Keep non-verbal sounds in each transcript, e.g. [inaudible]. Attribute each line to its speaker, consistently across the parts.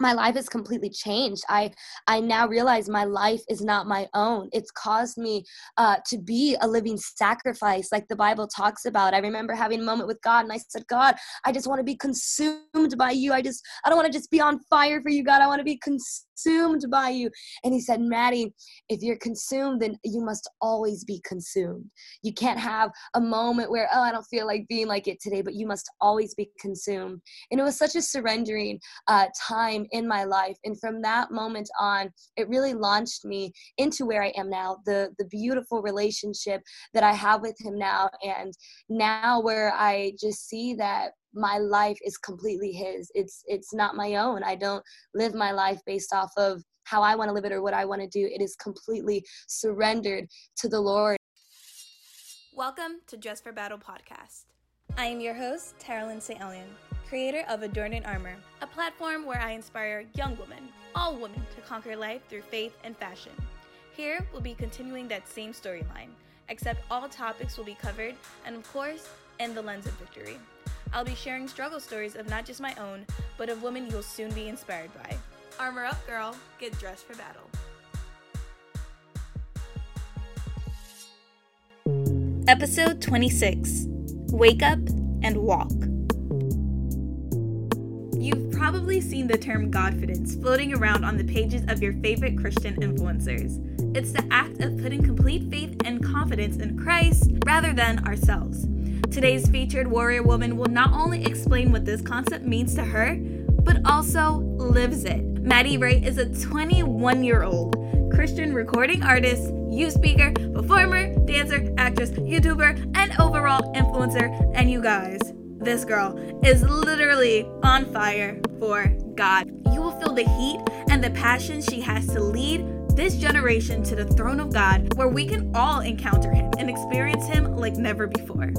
Speaker 1: my life has completely changed i i now realize my life is not my own it's caused me uh, to be a living sacrifice like the bible talks about i remember having a moment with god and i said god i just want to be consumed by you i just i don't want to just be on fire for you god i want to be consumed by you. And he said, Maddie, if you're consumed, then you must always be consumed. You can't have a moment where, oh, I don't feel like being like it today, but you must always be consumed. And it was such a surrendering uh, time in my life. And from that moment on, it really launched me into where I am now, the, the beautiful relationship that I have with him now. And now where I just see that my life is completely his. It's it's not my own. I don't live my life based off of how i want to live it or what i want to do. It is completely surrendered to the lord.
Speaker 2: Welcome to dress for battle podcast. I am your host Taralyn st elian creator of adorned in armor a platform where i inspire young women all women to conquer life through faith and fashion here we'll be continuing that same storyline except all topics will be covered and of course in the lens of victory I'll be sharing struggle stories of not just my own, but of women you'll soon be inspired by. Armor up, girl. Get dressed for battle. Episode 26 Wake Up and Walk. Probably seen the term Godfidence floating around on the pages of your favorite Christian influencers. It's the act of putting complete faith and confidence in Christ rather than ourselves. Today's featured warrior woman will not only explain what this concept means to her, but also lives it. Maddie Rey is a 21 year old Christian recording artist, youth speaker, performer, dancer, actress, YouTuber, and overall influencer. And you guys, this girl is literally on fire for God. You will feel the heat and the passion she has to lead this generation to the throne of God, where we can all encounter Him and experience Him like never before.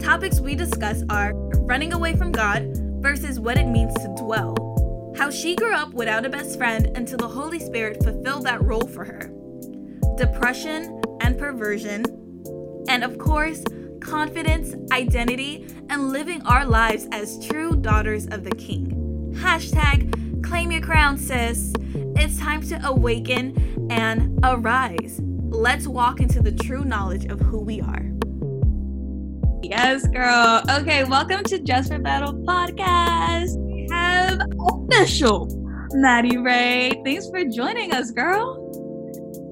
Speaker 2: Topics we discuss are running away from God versus what it means to dwell, how she grew up without a best friend until the Holy Spirit fulfilled that role for her, depression and perversion, and of course, confidence, identity, and living our lives as true daughters of the King. Hashtag claim your crown, sis. It's time to awaken and arise. Let's walk into the true knowledge of who we are. Yes, girl. Okay, welcome to Dressed for Battle podcast. We have official Maddie Rey. Thanks for joining us, girl.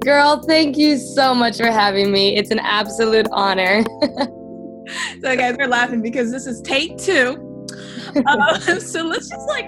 Speaker 1: Girl, thank you so much for having me. It's an absolute honor. [laughs]
Speaker 2: so, guys, we're laughing because this is take two. uh, so let's just like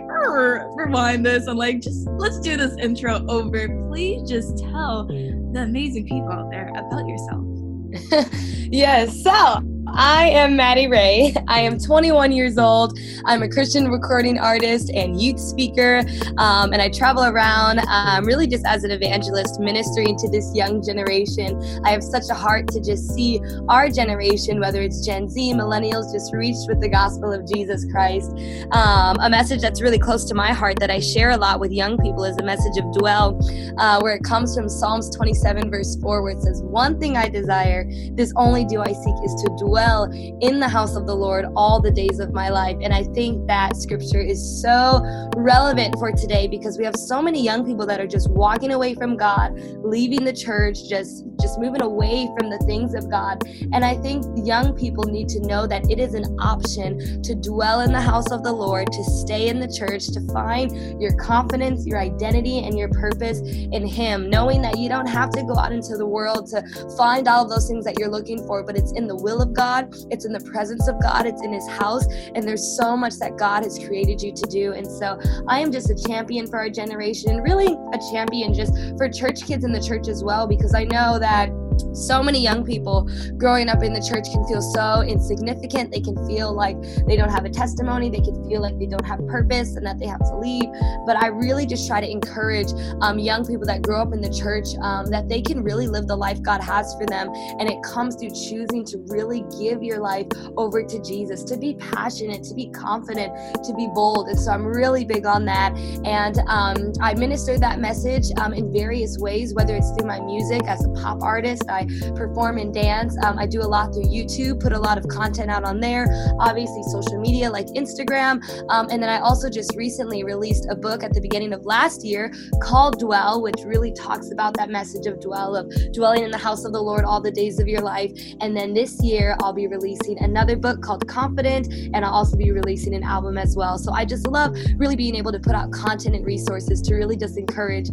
Speaker 2: rewind this and like just let's do this intro over. Please just tell the amazing people out there about yourself. [laughs]
Speaker 1: yes. So I am Maddie Rey. I am 21 years old. I'm a Christian recording artist and youth speaker, um, and I travel around um, really just as an evangelist ministering to this young generation. I have such a heart to just see our generation, whether it's Gen Z, millennials, just reached with the gospel of Jesus Christ. Um, a message that's really close to my heart that I share a lot with young people is the message of dwell, uh, where it comes from Psalms 27, verse 4, where it says, One thing I desire, this only do I seek, is to dwell dwell in the house of the Lord all the days of my life. And I think that scripture is so relevant for today because we have so many young people that are just walking away from God, leaving the church, just just moving away from the things of God. And I think young people need to know that it is an option to dwell in the house of the Lord, to stay in the church, to find your confidence, your identity, and your purpose in Him, knowing that you don't have to go out into the world to find all of those things that you're looking for, but it's in the will of God God, it's in the presence of God, it's in His house, and there's so much that God has created you to do. And so I am just a champion for our generation, really a champion just for church kids in the church as well, because I know that so many young people growing up in the church can feel so insignificant. They can feel like they don't have a testimony. They can feel like they don't have purpose and that they have to leave. But I really just try to encourage um, young people that grow up in the church um, that they can really live the life God has for them. And it comes through choosing to really give your life over to Jesus, to be passionate, to be confident, to be bold. And so I'm really big on that. And um, I minister that message um, in various ways, whether it's through my music as a pop artist artist. I perform and dance. Um, I do a lot through YouTube, put a lot of content out on there, obviously, social media like Instagram. Um, and then I also just recently released a book at the beginning of last year called Dwell, which really talks about that message of dwell, of dwelling in the house of the Lord all the days of your life. And then this year, I'll be releasing another book called Confident, and I'll also be releasing an album as well. So I just love really being able to put out content and resources to really just encourage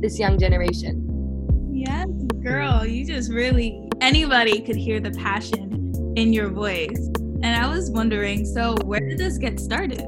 Speaker 1: this young generation.
Speaker 2: Yes, girl, you just really, anybody could hear the passion in your voice. And I was wondering so, where did mm. this get started?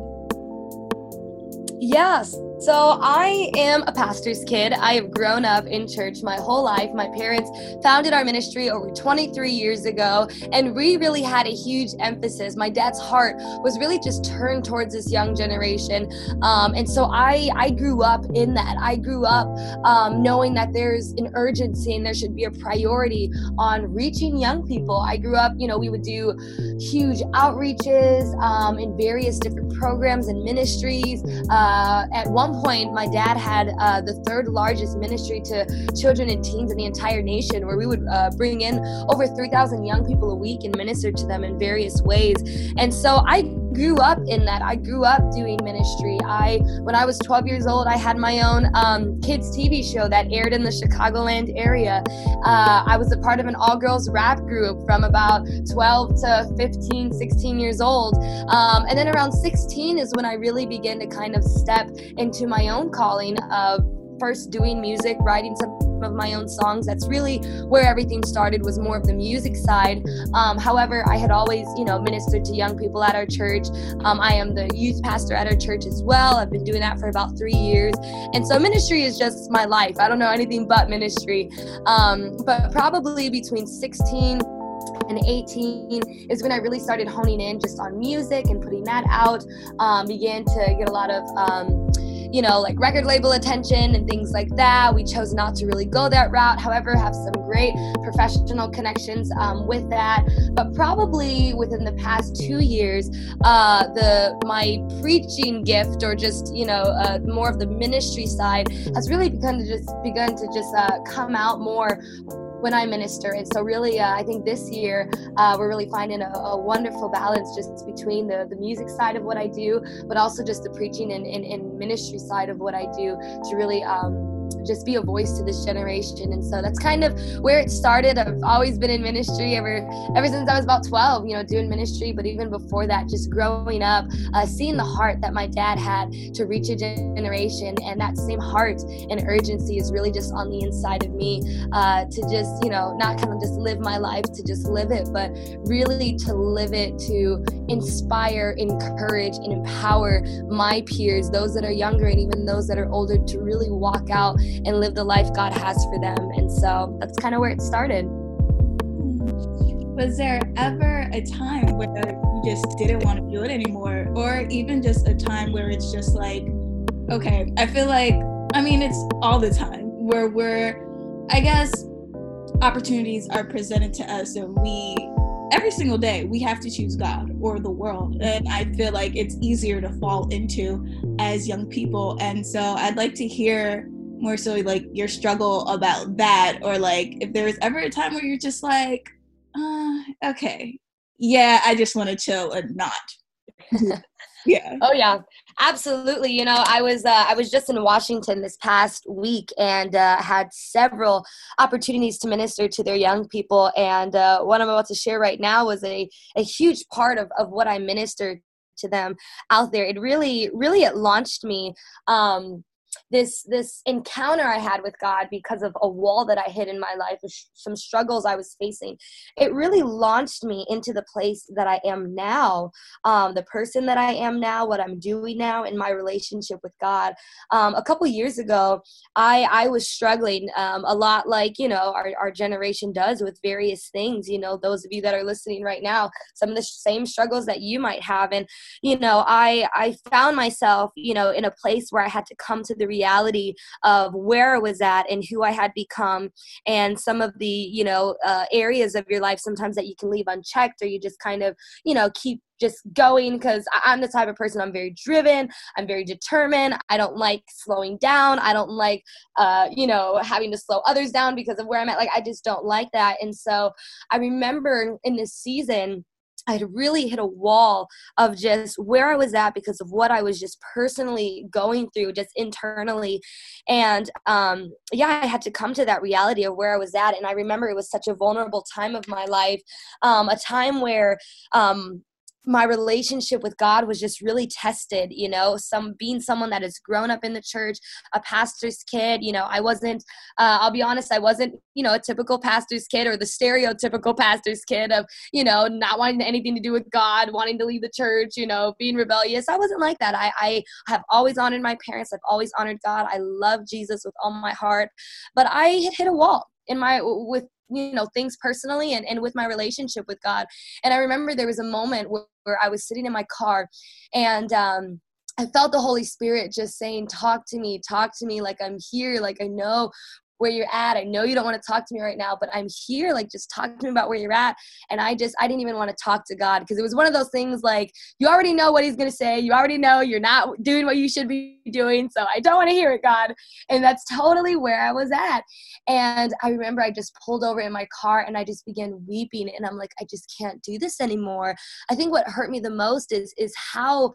Speaker 1: Yes. So I am a pastor's kid. I have grown up in church my whole life. My parents founded our ministry over 23 years ago, and we really had a huge emphasis. My dad's heart was really just turned towards this young generation, um, and so I I grew up in that. I grew up um, knowing that there's an urgency and there should be a priority on reaching young people. I grew up, you know, we would do huge outreaches um, in various different programs and ministries. Uh, at one point, my dad had uh, the third largest ministry to children and teens in the entire nation, where we would uh, bring in over 3,000 young people a week and minister to them in various ways. And so I grew up in that. I grew up doing ministry. I, when I was 12 years old, I had my own um, kids TV show that aired in the Chicagoland area. Uh, I was a part of an all-girls rap group from about 12 to 15, 16 years old. Um, and then around 16 is when I really began to kind of step into my own calling of first doing music, writing some of my own songs. That's really where everything started was more of the music side. Um, however, I had always, you know, ministered to young people at our church. Um, I am the youth pastor at our church as well. I've been doing that for about three years. And so ministry is just my life. I don't know anything but ministry. Um, but probably between 16 and 18 is when I really started honing in just on music and putting that out. Um, began to get a lot of um, you know, like record label attention and things like that. We chose not to really go that route. However, have some great professional connections um, with that. But probably within the past two years, uh, the my preaching gift or just you know uh, more of the ministry side has really begun to just begun to just uh, come out more when I minister. And so, really, uh, I think this year uh, we're really finding a, a, wonderful balance just between the, the music side of what I do, but also just the preaching and, and, and ministry side of what I do to really. Um, just be a voice to this generation. And so that's kind of where it started. I've always been in ministry ever ever since I was about 12, you know, doing ministry. But even before that, just growing up, uh, seeing the heart that my dad had to reach a generation, and that same heart and urgency is really just on the inside of me uh, to just, you know, not kind of just live my life to just live it, but really to live it to inspire, encourage, and empower my peers, those that are younger and even those that are older, to really walk out and live the life God has for them. And so that's kind of where it started.
Speaker 2: Was there ever a time where you just didn't want to do it anymore? Or even just a time where it's just like, okay, I feel like, I mean, it's all the time where we're, I guess, opportunities are presented to us and we every single day we have to choose God or the world. And I feel like it's easier to fall into as young people. And so I'd like to hear more so like your struggle about that or like if there was ever a time where you're just like uh, okay yeah i just want to chill and not. [laughs]
Speaker 1: Yeah. Oh yeah absolutely you know i was uh, i was just in washington this past week and uh, had several opportunities to minister to their young people and uh, what i'm about to share right now was a, a huge part of, of what i ministered to them out there. It really really it launched me um, this this encounter I had with God because of a wall that I hit in my life, some struggles I was facing. It really launched me into the place that I am now, um, the person that I am now, what I'm doing now in my relationship with God. Um, a couple years ago, I I was struggling um, a lot, like you know our our generation does with various things. You know, those of you that are listening right now, some of the same struggles that you might have, and you know, I I found myself, you know, in a place where I had to come to the reality reality of where I was at and who I had become, and some of the you know uh, areas of your life sometimes that you can leave unchecked, or you just kind of you know keep just going because I'm the type of person I'm very driven, I'm very determined. I don't like slowing down. I don't like, uh, you know, having to slow others down because of where I'm at. Like, I just don't like that. And so I remember in this season, I had really hit a wall of just where I was at because of what I was just personally going through, just internally. And um, yeah, I had to come to that reality of where I was at. And I remember it was such a vulnerable time of my life, um, a time where um, my relationship with God was just really tested, you know, some being someone that has grown up in the church, a pastor's kid, you know, I wasn't, uh, I'll be honest, I wasn't, you know, a typical pastor's kid or the stereotypical [laughs] pastor's kid of, you know, not wanting anything to do with God, wanting to leave the church, you know, being rebellious. I wasn't like that. I, I have always honored my parents. I've always honored God. I love Jesus with all my heart, but I had hit a wall in my with you know things personally and, and with my relationship with god. And i remember there was a moment where, where i was sitting in my car and um I felt the Holy Spirit just saying, Talk to me, talk to me, like I'm here, like I know where you're at. I know you don't want to talk to me right now, but I'm here. Like, just talk to me about where you're at. And I just, I didn't even want to talk to God because it was one of those things like, you already know what He's going to say. You already know you're not doing what you should be doing. So I don't want to hear it, God. And that's totally where I was at. And I remember I just pulled over in my car and I just began weeping. And I'm like, I just can't do this anymore. I think what hurt me the most is, is how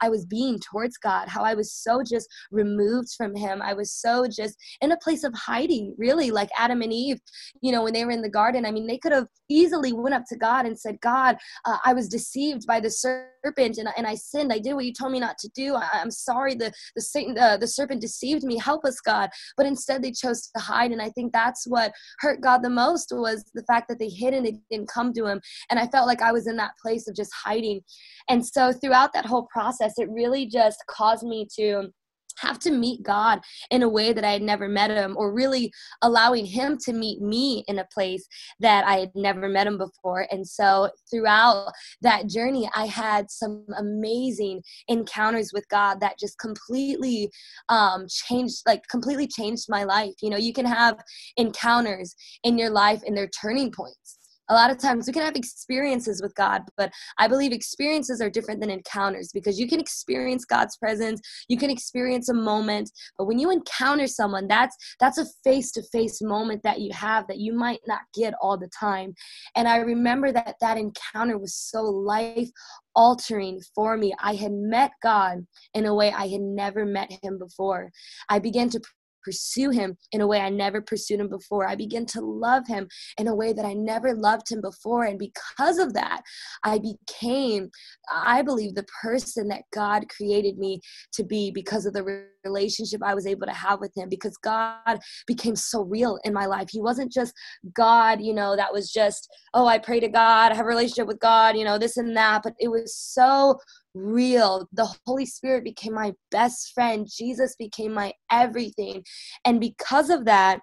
Speaker 1: I was being towards God, how I was so just removed from Him. I was so just in a place of hiding, really, like Adam and Eve, you know, when they were in the garden. I mean, they could have easily went up to God and said, God, uh, I was deceived by the serpent and, and I sinned. I did what you told me not to do. I, am sorry. The, the, Satan, uh, the serpent deceived me. Help us, God. But instead, they chose to hide. And I think that's what hurt God the most was the fact that they hid and they didn't come to Him. And I felt like I was in that place of just hiding. And so throughout that whole process, it really just caused me to have to meet God in a way that I had never met him, or really allowing him to meet me in a place that I had never met him before. And so throughout that journey, I had some amazing encounters with God that just completely um, changed, like completely changed my life. You know, you can have encounters in your life and they're turning points a lot of times we can have experiences with God, but I believe experiences are different than encounters because you can experience God's presence, you can experience a moment, but when you encounter someone, that's that's a face-to-face moment that you have that you might not get all the time. And I remember that that encounter was so life altering for me. I had met God in a way I had never met him before. I began to pursue him in a way I never pursued him before. I began to love him in a way that I never loved him before. And because of that, I became, I believe, the person that God created me to be because of the relationship I was able to have with him. Because God became so real in my life. He wasn't just God, you know, that was just, oh, I pray to God, I have a relationship with God, you know, this and that. But it was so real. The Holy Spirit became my best friend. Jesus became my everything. And because of that,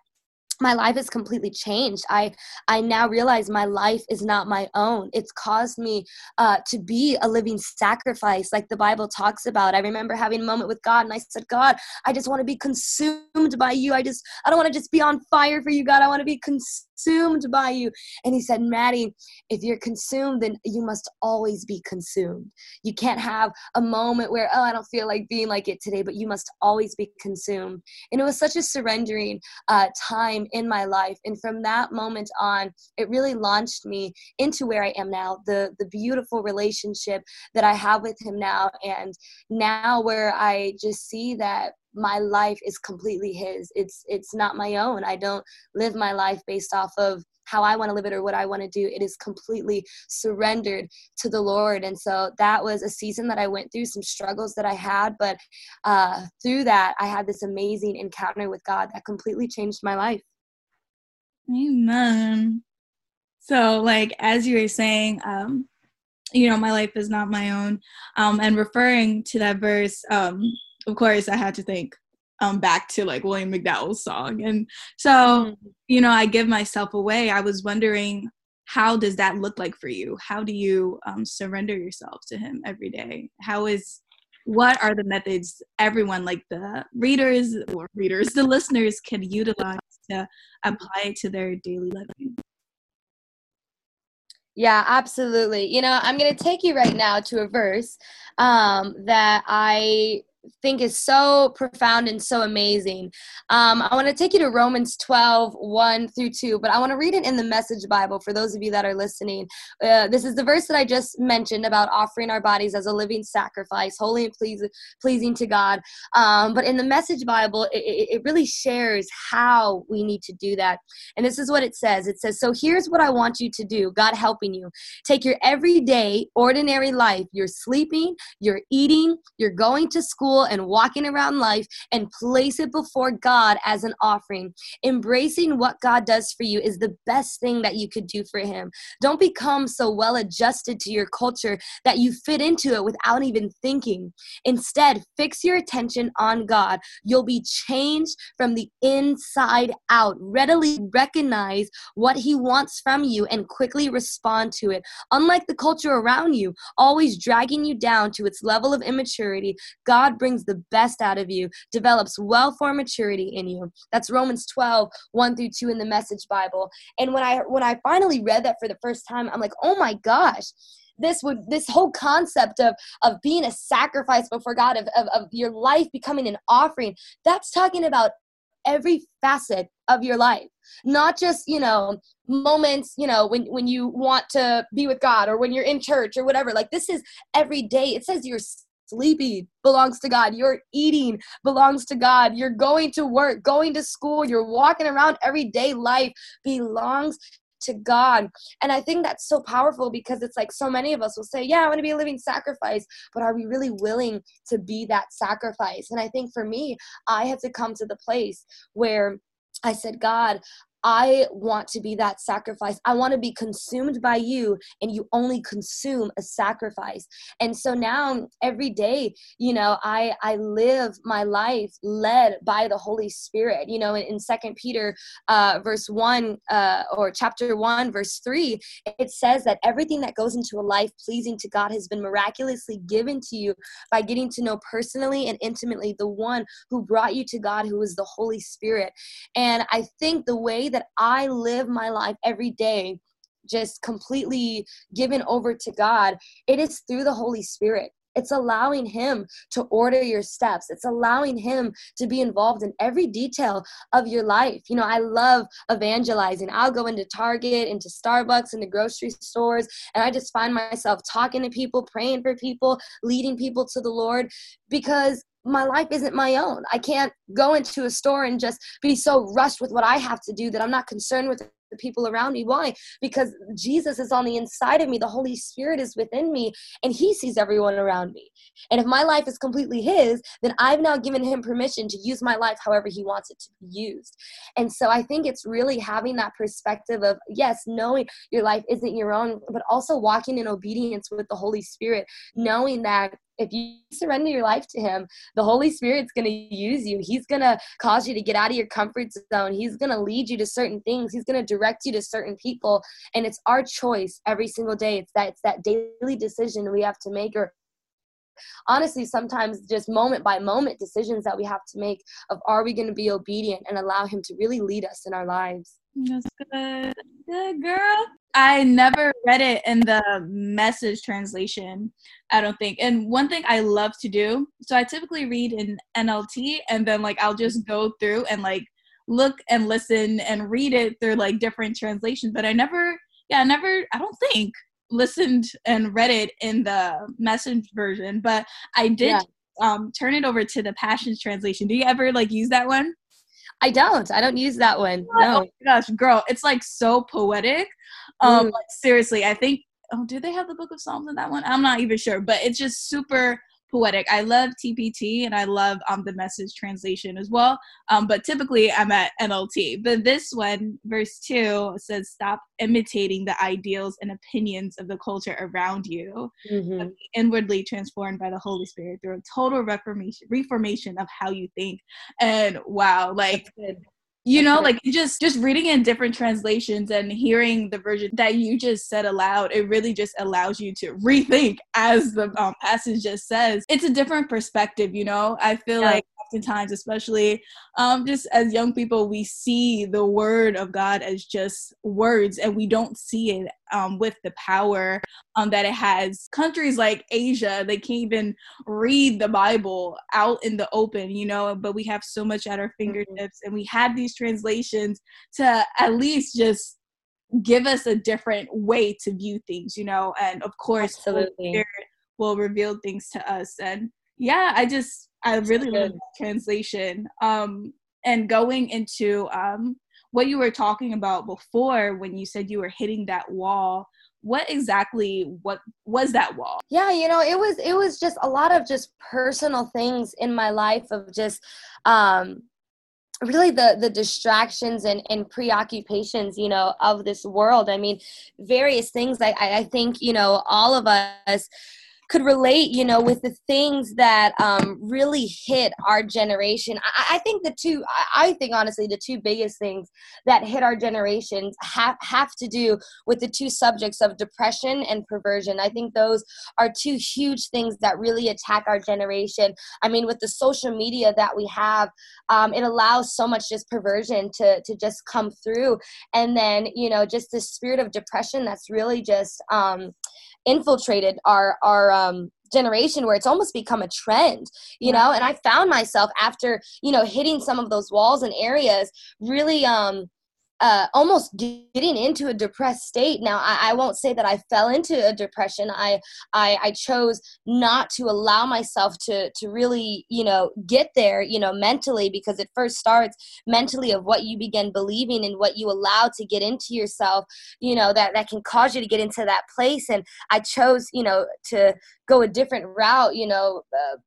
Speaker 1: my life has completely changed. I i now realize my life is not my own. It's caused me uh, to be a living sacrifice like the bible talks about. I remember having a moment with god and i said god i just want to be consumed by you. I just i don't want to just be on fire for you god. I want to be consumed consumed by you. And he said, Maddie, if you're consumed, then you must always be consumed. You can't have a moment where, oh, I don't feel like being like it today, but you must always be consumed. And it was such a surrendering uh, time in my life. And from that moment on, it really launched me into where I am now, the, the beautiful relationship that I have with him now. And now where I just see that my life is completely his. It's it's not my own. I don't live my life based off of how i want to live it or what i want to do. It is completely surrendered to the lord. And so that was a season that i went through some struggles that i had but uh, through that i had this amazing encounter with god that completely changed my life.
Speaker 2: Amen. So like as you were saying um you know my life is not my own. Um and referring to that verse um of course, I had to think um, back to like William McDowell's song. And so, mm-hmm. you know, I give myself away. I was wondering, how does that look like for you? How do you um, surrender yourself to Him every day? How is what are the methods everyone, like the readers or readers, the listeners, can utilize to apply it to their daily living?
Speaker 1: Yeah, absolutely. You know, I'm going to take you right now to a verse um, that I think is so profound and so amazing. Um, I want to take you to Romans 12, 1 through 2, but I want to read it in the Message Bible for those of you that are listening. Uh, this is the verse that I just mentioned about offering our bodies as a living sacrifice, holy and please, pleasing to God. Um, but in the Message Bible, it, it really shares how we need to do that. And this is what it says it says, So here's what I want you to do, God helping you. Take your everyday, ordinary life. You're sleeping, you're eating, you're going to school school and walking around life and place it before God as an offering. Embracing what God does for you is the best thing that you could do for Him. Don't become so well adjusted to your culture that you fit into it without even thinking. Instead, fix your attention on God. You'll be changed from the inside out. Readily recognize what He wants from you and quickly respond to it. Unlike the culture around you, always dragging you down to its level of immaturity, God brings the best out of you, develops well formed maturity in you. That's Romans 12, 1 through 2 in the Message Bible. And when I when I finally read that for the first time, I'm like, oh my gosh this would this whole concept of of being a sacrifice before god of, of, of your life becoming an offering that's talking about every facet of your life not just you know moments you know when when you want to be with god or when you're in church or whatever like this is every day it says you're sleeping belongs to God. Your eating belongs to God. You're going to work, going to school, you're walking around everyday life belongs to God. And I think that's so powerful because it's like so many of us will say, Yeah, I want to be a living sacrifice, but are we really willing to be that sacrifice? And I think for me, I had to come to the place where I said, God, I want to be that sacrifice. I want to be consumed by you, and you only consume a sacrifice. And so now, every day, you know, I I live my life led by the Holy Spirit. You know, in, in Second Peter, uh, verse one, uh, or chapter one, verse three, it says that everything that goes into a life pleasing to God has been miraculously given to you by getting to know personally and intimately the one who brought you to God, who is the Holy Spirit. And I think the way that I live my life every day just completely given over to God, it is through the Holy Spirit. It's allowing Him to order your steps. It's allowing Him to be involved in every detail of your life. You know, I love evangelizing. I'll go into Target, into Starbucks, into grocery stores, and I just find myself talking to people, praying for people, leading people to the Lord because my life isn't my own. I can't go into a store and just be so rushed with what I have to do that I'm not concerned with the people around me. Why? Because Jesus is on the inside of me, the Holy Spirit is within me, and He sees everyone around me. And if my life is completely His, then I've now given Him permission to use my life however He wants it to be used. And so I think it's really having that perspective of, yes, knowing your life isn't your own, but also walking in obedience with the Holy Spirit, knowing that if you surrender your life to him the holy spirit's going to use you. He's going to cause you to get out of your comfort zone. He's going to lead you to certain things. He's going to direct you to certain people. And it's our choice every single day. It's that it's that daily decision we have to make or honestly sometimes just moment by moment decisions that we have to make of are we going to be obedient and allow him to really lead us in our lives
Speaker 2: that's good good girl I never read it in the message translation, I don't think. And one thing I love to do, so I typically read in NLT and then like I'll just go through and like look and listen and read it through like different translations, but I never yeah, I never I don't think listened and read it in the message version, but I did yeah. um turn it over to the Passions translation. Do you ever like use that one?
Speaker 1: I don't. I don't use that one. No.
Speaker 2: Oh my gosh, girl, it's like so poetic. Um, like, seriously, I think. Oh, do they have the Book of Psalms in that one? I'm not even sure, but it's just super poetic. I love TPT and I love um, the message translation as well. Um, but typically I'm at NLT. But this one, verse 2, says, Stop imitating the ideals and opinions of the culture around you, mm-hmm. inwardly transformed by the Holy Spirit through a total reformation, reformation of how you think. And wow, like you know like just just reading in different translations and hearing the version that you just said aloud it really just allows you to rethink as the um, passage just says. It's a different perspective you know? I feel yeah. like oftentimes especially um, just as young people we see the word of god as just words and we don't see it um, with the power um, that it has countries like asia they can't even read the bible out in the open you know but we have so much at our mm-hmm. fingertips mm-hmm. and we have these translations to at least just give us a different way to view things you know and of course Absolutely. will reveal things to us and yeah i just I really love this translation. Um, and going into um, what you were talking about before when you said you were hitting that wall what exactly what was that wall?
Speaker 1: Yeah you know it was it was just a lot of just personal things in my life of just um really the the distractions and, and preoccupations you know of this world. I mean various things. I i think you know all of us could relate, you know, with the things that um, really hit our generation. I, I think the two, I think honestly, the two biggest things that hit our generations have, have to do with the two subjects of depression and perversion. I think those are two huge things that really attack our generation. I mean, with the social media that we have, um, it allows so much just perversion to, to just come through. And then, you know, just the spirit of depression that's really just, um, infiltrated our our um generation where it's almost become a trend you know? And i found myself after you know hitting some of those walls and areas really um uh, almost getting into a depressed state. Now, I, I, won't say that I fell into a depression. I, I, I chose not to allow myself to to really, you know, get there, you know, mentally because it first starts mentally of what you begin believing and what you allow to get into yourself. You know that that can cause you to get into that place. And I chose, you know, to go a different route. You know. Uh,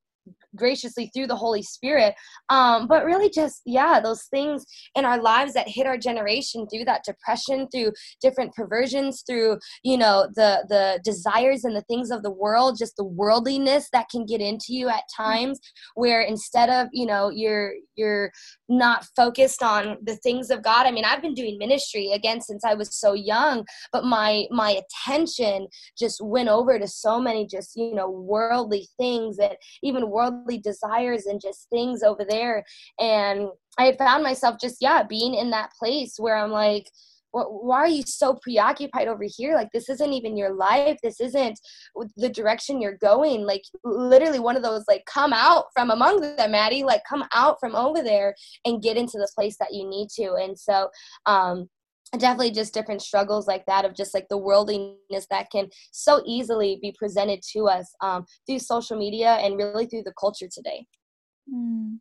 Speaker 1: graciously through the Holy Spirit. Um, but really, just yeah, those things in our lives that hit our generation through that depression, through different perversions, through you know the the desires and the things of the world, just the worldliness that can get into you at times, where instead of you know you're you're not focused on the things of God. I mean, I've been doing ministry again since I was so young, but my my attention just went over to so many just you know worldly things that even worldly desires and just things over there. And I had found myself just yeah being in that place where I'm like why are you so preoccupied over here? Like this isn't even your life. This isn't the direction you're going. Like literally one of those like come out from among them maddie. Like come out from over there and get into the place that you need to. And so um definitely just different struggles like that of just like the worldliness that can so easily be presented to us um, through social media and really through the culture today.
Speaker 2: Mm.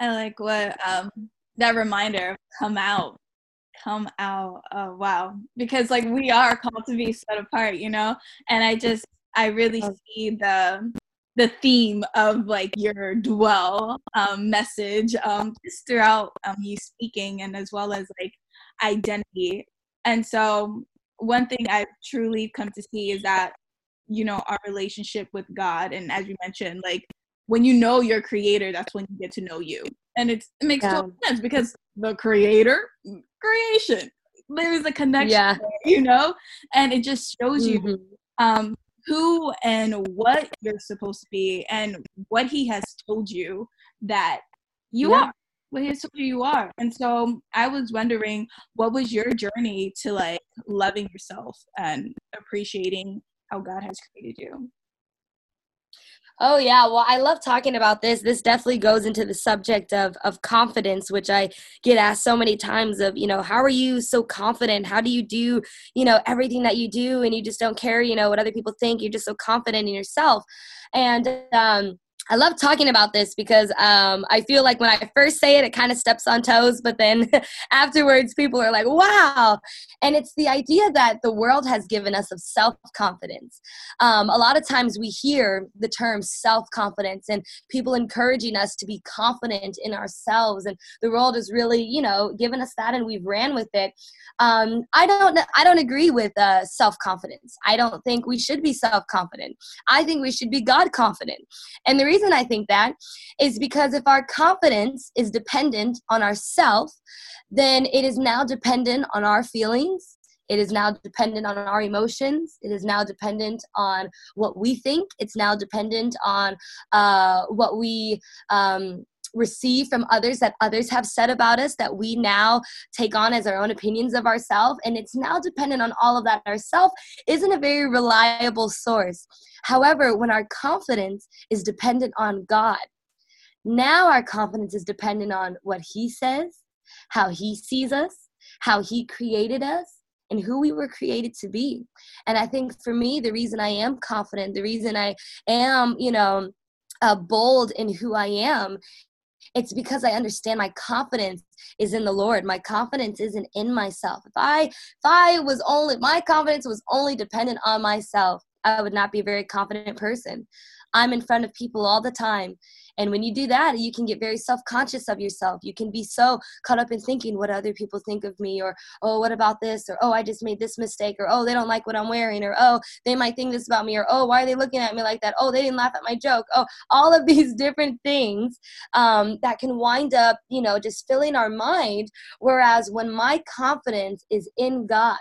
Speaker 2: i like what um, that reminder come out come out oh wow. Because like we are called to be set apart you know? And i just i really see the the theme of like your dwell um, message um, just throughout um, you speaking and as well as like identity and so one thing i've truly come to see is that you know our relationship with god and as you mentioned like when you know your creator that's when you get to know you and it makes yeah. total sense because the creator creation there's a connection yeah. You know and it just shows mm-hmm. you um who and what you're supposed to be and what he has told you that you yeah. are what he has told you you are and so i was wondering what was your journey to like loving yourself and appreciating how god has created you
Speaker 1: Oh yeah, well I love talking about this. This definitely goes into the subject of of confidence, which I get asked so many times of, you know, how are you so confident? How do you do, you know, everything that you do and you just don't care, you know, what other people think. You're just so confident in yourself. And um I love talking about this because um, I feel like when I first say it, it kind of steps on toes, but then [laughs] afterwards, people are like, wow. And it's the idea that the world has given us of self confidence. Um, a lot of times we hear the term self confidence and people encouraging us to be confident in ourselves. And the world has really, you know, given us that and we've ran with it. Um, I, don't, I don't agree with uh, self confidence. I don't think we should be self confident. I think we should be God confident. And the reason I think that is because if our confidence is dependent on ourself, then it is now dependent on our feelings. It is now dependent on our emotions. It is now dependent on what we think. It's now dependent on uh, what we um, receive from others that others have said about us that we now take on as our own opinions of ourselves and it's now dependent on all of that. Ourself isn't a very reliable source. However when our confidence is dependent on god now our confidence is dependent on what he says how he sees us how he created us and who we were created to be. And i think for me the reason i am confident the reason i am you know uh, bold in who I am it's because I understand my confidence is in the Lord. My confidence isn't in myself. If I if I was only my confidence was only dependent on myself, I would not be a very confident person. I'm in front of people all the time and when you do that, you can get very self conscious of yourself. You can be so caught up in thinking what other people think of me, or oh, what about this, or oh, I just made this mistake, or oh, they don't like what I'm wearing, or oh, they might think this about me, or oh, why are they looking at me like that? Oh, they didn't laugh at my joke. Oh, all of [laughs] these different things um, that can wind up, you know, just filling our mind. Whereas when my confidence is in God,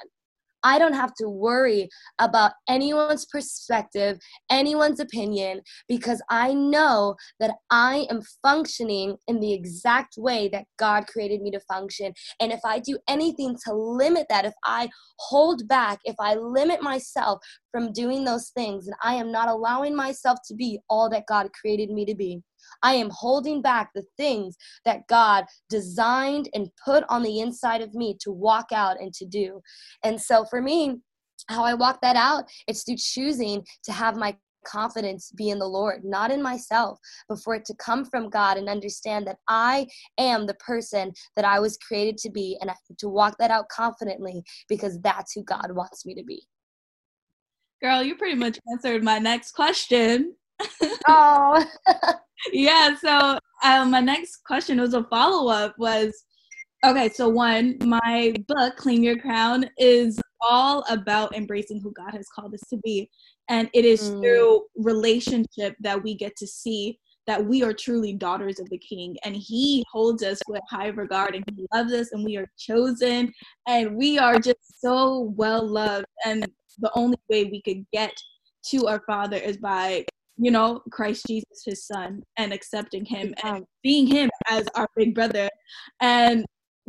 Speaker 1: I don't have to worry about anyone's perspective, anyone's opinion, because I know that I am functioning in the exact way that God created me to function. And if I do anything to limit that, if I hold back, if I limit myself from doing those things, and I am not allowing myself to be all that God created me to be. I am holding back the things that God designed and put on the inside of me to walk out and to do. And so for me, how I walk that out, it's through choosing to have my confidence be in the Lord, not in myself, but for it to come from God and understand that I am the person that I was created to be and to walk that out confidently because that's who God wants me to be.
Speaker 2: Girl, you pretty much answered my next question. [laughs]
Speaker 1: oh. [laughs]
Speaker 2: yeah. So um, my next question was a follow up was okay. So one, my book Claim Your Crown is all about embracing who God has called us to be, and it is mm. through relationship that we get to see that we are truly daughters of the king and he holds us with high regard and he loves us and we are chosen and we are just so well loved and the only way we could get to our father is by you know, Christ Jesus, his son, and accepting him and being him as our big brother. And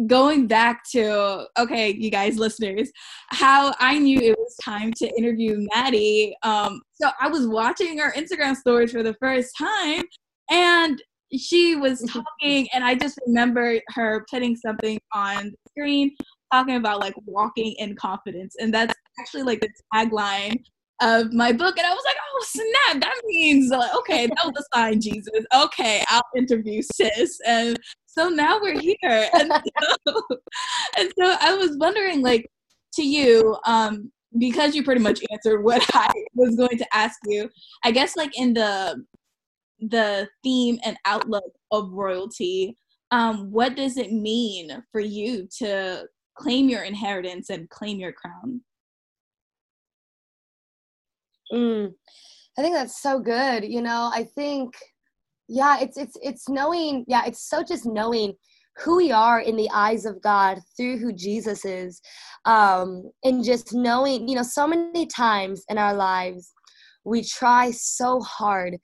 Speaker 2: going back to, okay, you guys, listeners, how I knew it was time to interview Maddie. Um, so I was watching her Instagram stories for the first time, and she was [laughs] talking, and I just remember her putting something on the screen talking about like walking in confidence. And that's actually like the tagline of my book and I was like, oh snap, that means like, okay, that was a sign, Jesus. Okay, I'll interview sis. And so now we're here. [laughs] And so, and so I was wondering, like, to you, um, because you pretty much answered what [laughs] I was going to ask you, I guess like in the the theme and outlook of royalty, um, what does it mean for you to claim your inheritance and claim your crown?
Speaker 1: Mm, I think that's so good. You know, I think, yeah, it's it's it's knowing. Yeah, it's so just knowing who we are in the eyes of God through who Jesus is, um, and just knowing. You know, so many times in our lives, we try so hard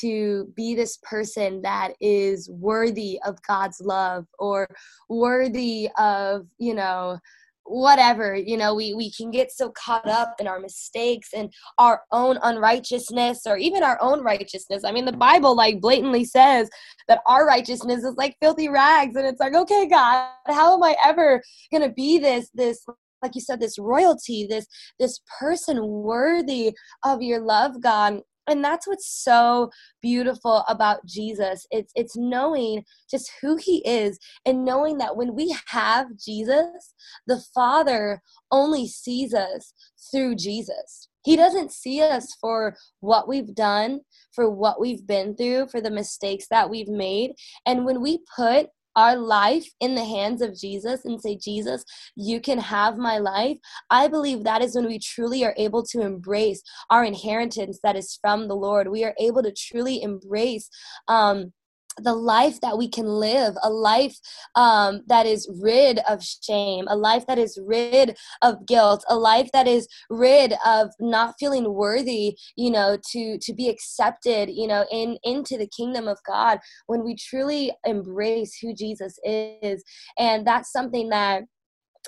Speaker 1: to be this person that is worthy of God's love or worthy of, you know, whatever you know we we can get so caught up in our mistakes and our own unrighteousness or even our own righteousness. I mean the bible like blatantly says that our righteousness is like filthy rags and it's like okay god how am i ever gonna be this this like you said this royalty this this person worthy of your love god and that's what's so beautiful about Jesus. It's it's knowing just who he is and knowing that when we have Jesus, the Father only sees us through Jesus. He doesn't see us for what we've done, for what we've been through, for the mistakes that we've made. And when we put our life in the hands of Jesus and say, Jesus, you can have my life, I believe that is when we truly are able to embrace our inheritance that is from the Lord. We are able to truly embrace. Um, the life that we can live, a life um, that is rid of shame, a life that is rid of guilt, a life that is rid of not feeling worthy, you know, to to be accepted, you know, in into the kingdom of God when we truly embrace who Jesus is, and that's something that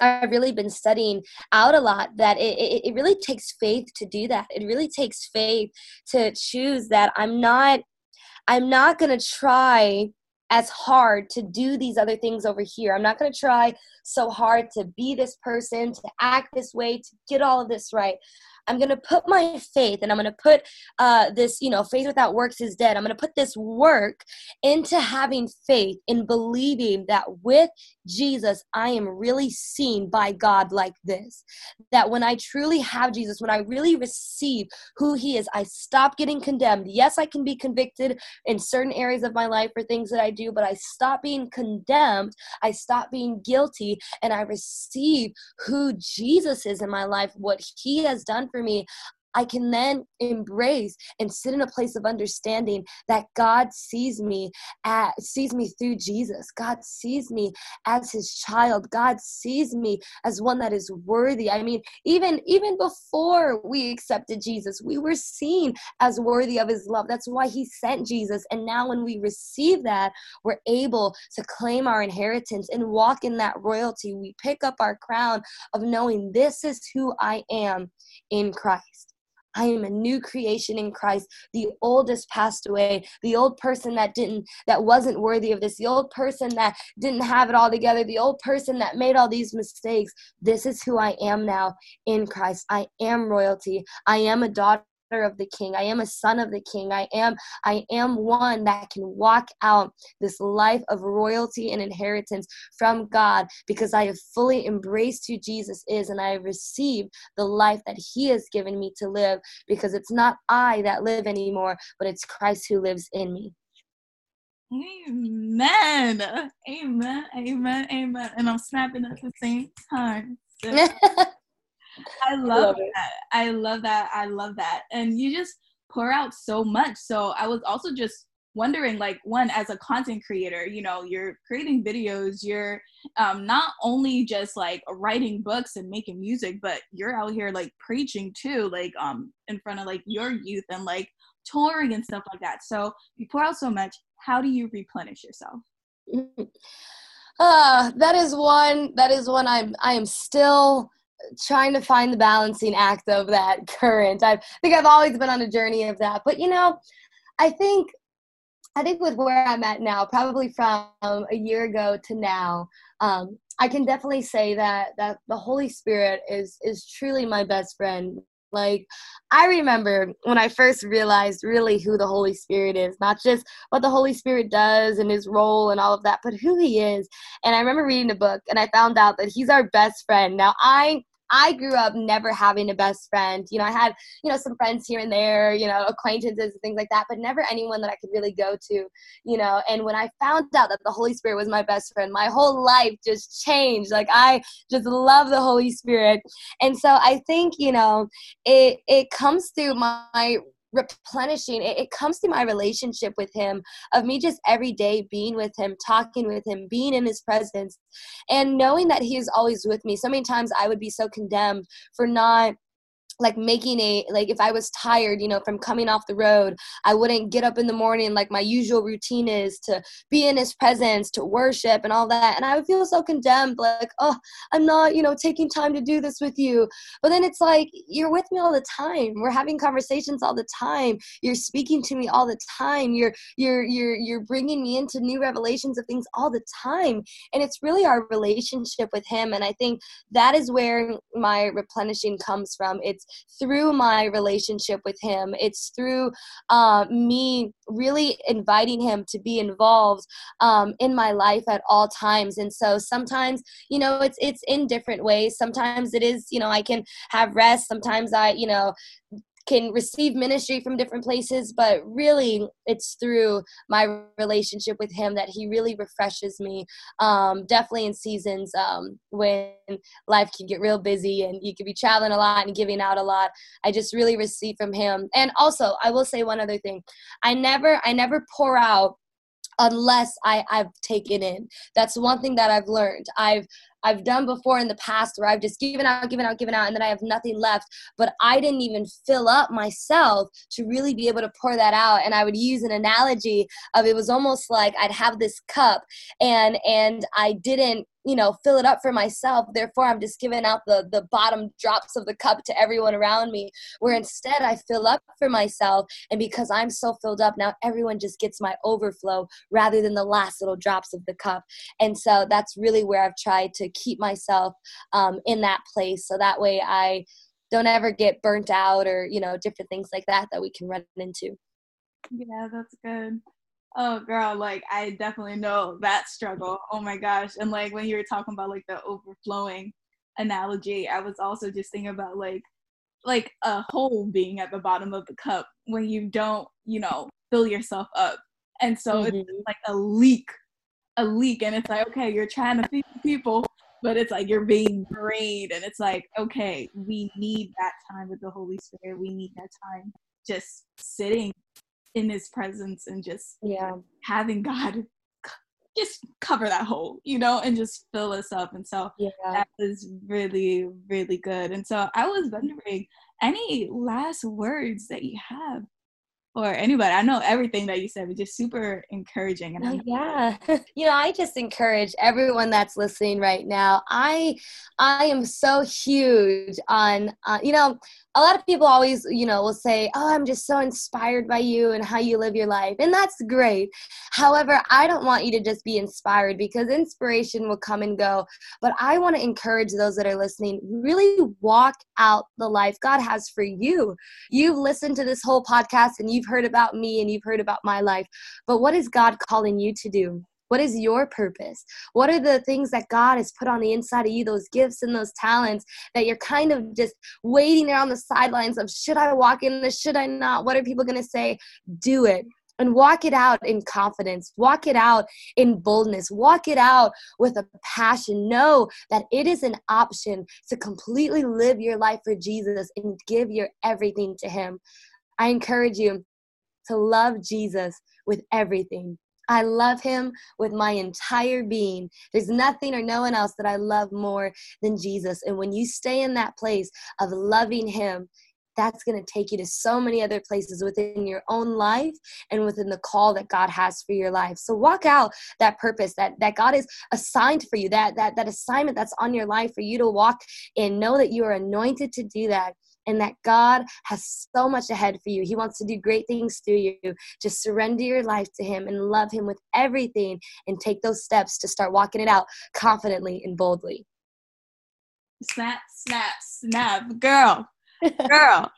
Speaker 1: I've really been studying out a lot that it, it, it really takes faith to do that. It really takes faith to choose that I'm not I'm not going to try as hard to do these other things over here. I'm not going to try so hard to be this person, to act this way, to get all of this right. I'm going to put my faith and I'm going to put uh, this, you know, faith without works is dead. I'm going to put this work into having faith in believing that with Jesus, I am really seen by God like this. That when I truly have Jesus, when I really receive who He is, I stop getting condemned. Yes, I can be convicted in certain areas of my life for things that I do, but I stop being condemned. I stop being guilty and I receive who Jesus is in my life, what He has done for me, I can then embrace and sit in a place of understanding that God sees me at sees me through Jesus. God sees me as his child. God sees me as one that is worthy. I mean, even even before we accepted Jesus, we were seen as worthy of his love. That's why he sent Jesus. And now when we receive that, we're able to claim our inheritance and walk in that royalty. We pick up our crown of knowing this is who I am in Christ. I am a new creation in Christ. The old has passed away. The old person that didn't, that wasn't worthy of this, the old person that didn't have it all together, the old person that made all these mistakes. This is who I am now in Christ. I am royalty. I am a daughter of the king i am a son of the king i am i am one that can walk out this life of royalty and inheritance from god because i have fully embraced who jesus is and i have received the life that he has given me to live because it's not i that live anymore but it's christ who lives in me
Speaker 2: Amen. Amen. Amen. Amen. And I'm snapping at the same time. So. [laughs] I love, I love that. I love that. I love that. And you just pour out so much. So I was also just wondering like one as a content creator you know you're creating videos you're um, not only just like writing books and making music but you're out here like preaching too like um in front of like your youth and like touring and stuff like that so you pour out so much how do you replenish yourself
Speaker 1: uh [laughs] that is one that is one i'm i am still trying to find the balancing act of that [laughs] current. I think I've always been on a journey of that. But you know, I think I think with where I'm at now, probably from a year ago to now, um, I can definitely say that that the Holy Spirit is is truly my best friend like, I remember when I first realized really who the Holy Spirit is, not just what the Holy Spirit does and his role and all of that, but who he is. And I remember reading a book and I found out that he's our best friend. Now, I I grew up never having a best friend. You know, I had, you know, some friends here and there, you know, acquaintances and things like that, but never anyone that I could really go to, you know. And when I found out that the Holy Spirit was my best friend, my whole life just changed. Like I just love the Holy Spirit. And so I think, you know, it it comes through my replenishing. It, it, comes to my relationship with him of me just every day being with him talking with him being in his presence and knowing that he is always with me. So many times i would be so condemned for not like making a like if i was tired you know from coming off the road i wouldn't get up in the morning like my usual routine is to be in his presence to worship and all that. And i would feel so condemned like oh i'm not you know taking time to do this with you. But then it's like you're with me all the time. We're having conversations all the time. You're speaking to me all the time. You're you're you're you're bringing me into new revelations of things all the time. And it's really our relationship with him. And i think that is where my replenishing comes from. It's through my relationship with him. It's through uh, me really inviting him to be involved um, in my life at all times. And so sometimes, you know, it's it's in different ways. Sometimes it is, you know, I can have rest. Sometimes I, you know, can receive ministry from different places, but really it's through my relationship with Him that He really refreshes me. Um, definitely in seasons um, when life can get real busy and you could be traveling a lot and giving out a lot. I just really receive from Him. And also, I will say one other thing: I never, I never pour out unless I, I've taken in. That's one thing that I've learned. I've I've done before in the past where I've just given out, given out, given out, and then I have nothing left. But I didn't even fill up myself to really be able to pour that out. And I would use an analogy of it was almost like I'd have this cup and and I didn't you know fill it up for myself. Therefore i'm just giving out the the bottom drops of the cup to everyone around me where instead i fill up for myself. And because i'm so filled up now everyone just gets my overflow rather than the last little drops of the cup. And so that's really where i've tried to keep myself um, in that place. So that way i don't ever get burnt out or you know different things like that that we can run into.
Speaker 2: Yeah that's good Oh girl, like I definitely know that struggle. Oh my gosh. And like when you were talking about like the overflowing analogy, I was also just thinking about like like a hole being at the bottom of the cup when you don't, you know, fill yourself up. And so mm-hmm. it's like a leak. A leak and it's like, okay, you're trying to feed people, but it's like you're being drained and it's like, okay, we need that time with the Holy Spirit. We need that time just sitting in his presence and just
Speaker 1: yeah
Speaker 2: having God just cover that hole, you know, and just fill us up. And so yeah. that was really, really good. And so I was wondering, any last words that you have or anybody. I know everything that you said was just super encouraging.
Speaker 1: And yeah, [laughs] you know, I just encourage everyone that's listening right now. I, I am so huge on, uh, you know, a lot of people always, you know, will say, "Oh, I'm just so inspired by you and how you live your life," and that's great. However, I don't want you to just be inspired because inspiration will come and go. But I want to encourage those that are listening: really walk out the life God has for you. You've listened to this whole podcast and you've heard about me and you've heard about my life, but what is God calling you to do? What is your purpose? What are the things that God has put on the inside of you, those gifts and those talents that you're kind of just waiting there on the sidelines of should I walk in this? Should I not? What are people going to say? Do it and walk it out in confidence, walk it out in boldness, walk it out with a passion. Know that it is an option to completely live your life for Jesus and give your everything to Him. I encourage you to love Jesus with everything. I love him with my entire being. There's nothing or no one else that I love more than Jesus. And when you stay in that place of loving him, that's going to take you to so many other places within your own life and within the call that God has for your life. So walk out that purpose that that God is assigned for you, that that that assignment that's on your life for you to walk in. know that you are anointed to do that and that God has so much ahead for you. He wants to do great things through you. Just surrender your life to Him and love Him with everything and take those steps to start walking it out confidently and boldly.
Speaker 2: Snap, snap, snap. Girl, [laughs] girl.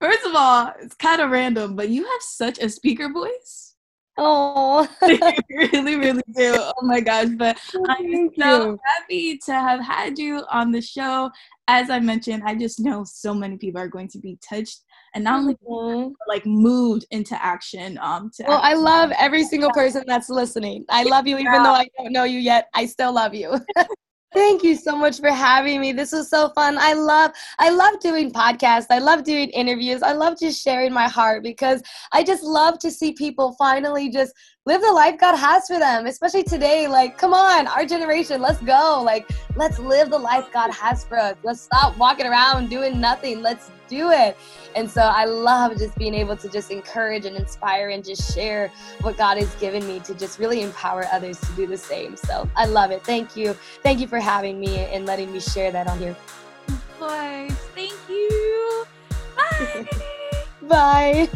Speaker 2: First of all, it's kind of random, but you have such a speaker voice.
Speaker 1: Oh, [laughs]
Speaker 2: really, really do. Oh my gosh. But [laughs] I'm so you. happy to have had you on the show. As I mentioned, I just know so many people are going to be touched and not only mm-hmm. like moved into action. Um,
Speaker 1: to well, I love [laughs] every single person that's listening. I love you, even yeah. though I don't know you yet. I still love you. Thank you so much for having me. This was so fun. I love I love doing podcasts. I love doing interviews. I love just sharing my heart because I just love to see people finally just live the life God has for them, especially today. Like, come on, our generation, let's go. Like, let's live the life God has for us. Let's stop walking around doing nothing. Let's do it. And so I love just being able to just encourage and inspire and just share what God has given me to just really empower others to do the same. So I love it. Thank you. Thank you for having me and letting me share that on here.
Speaker 2: Of course. Thank you. Bye. [laughs]
Speaker 1: Bye.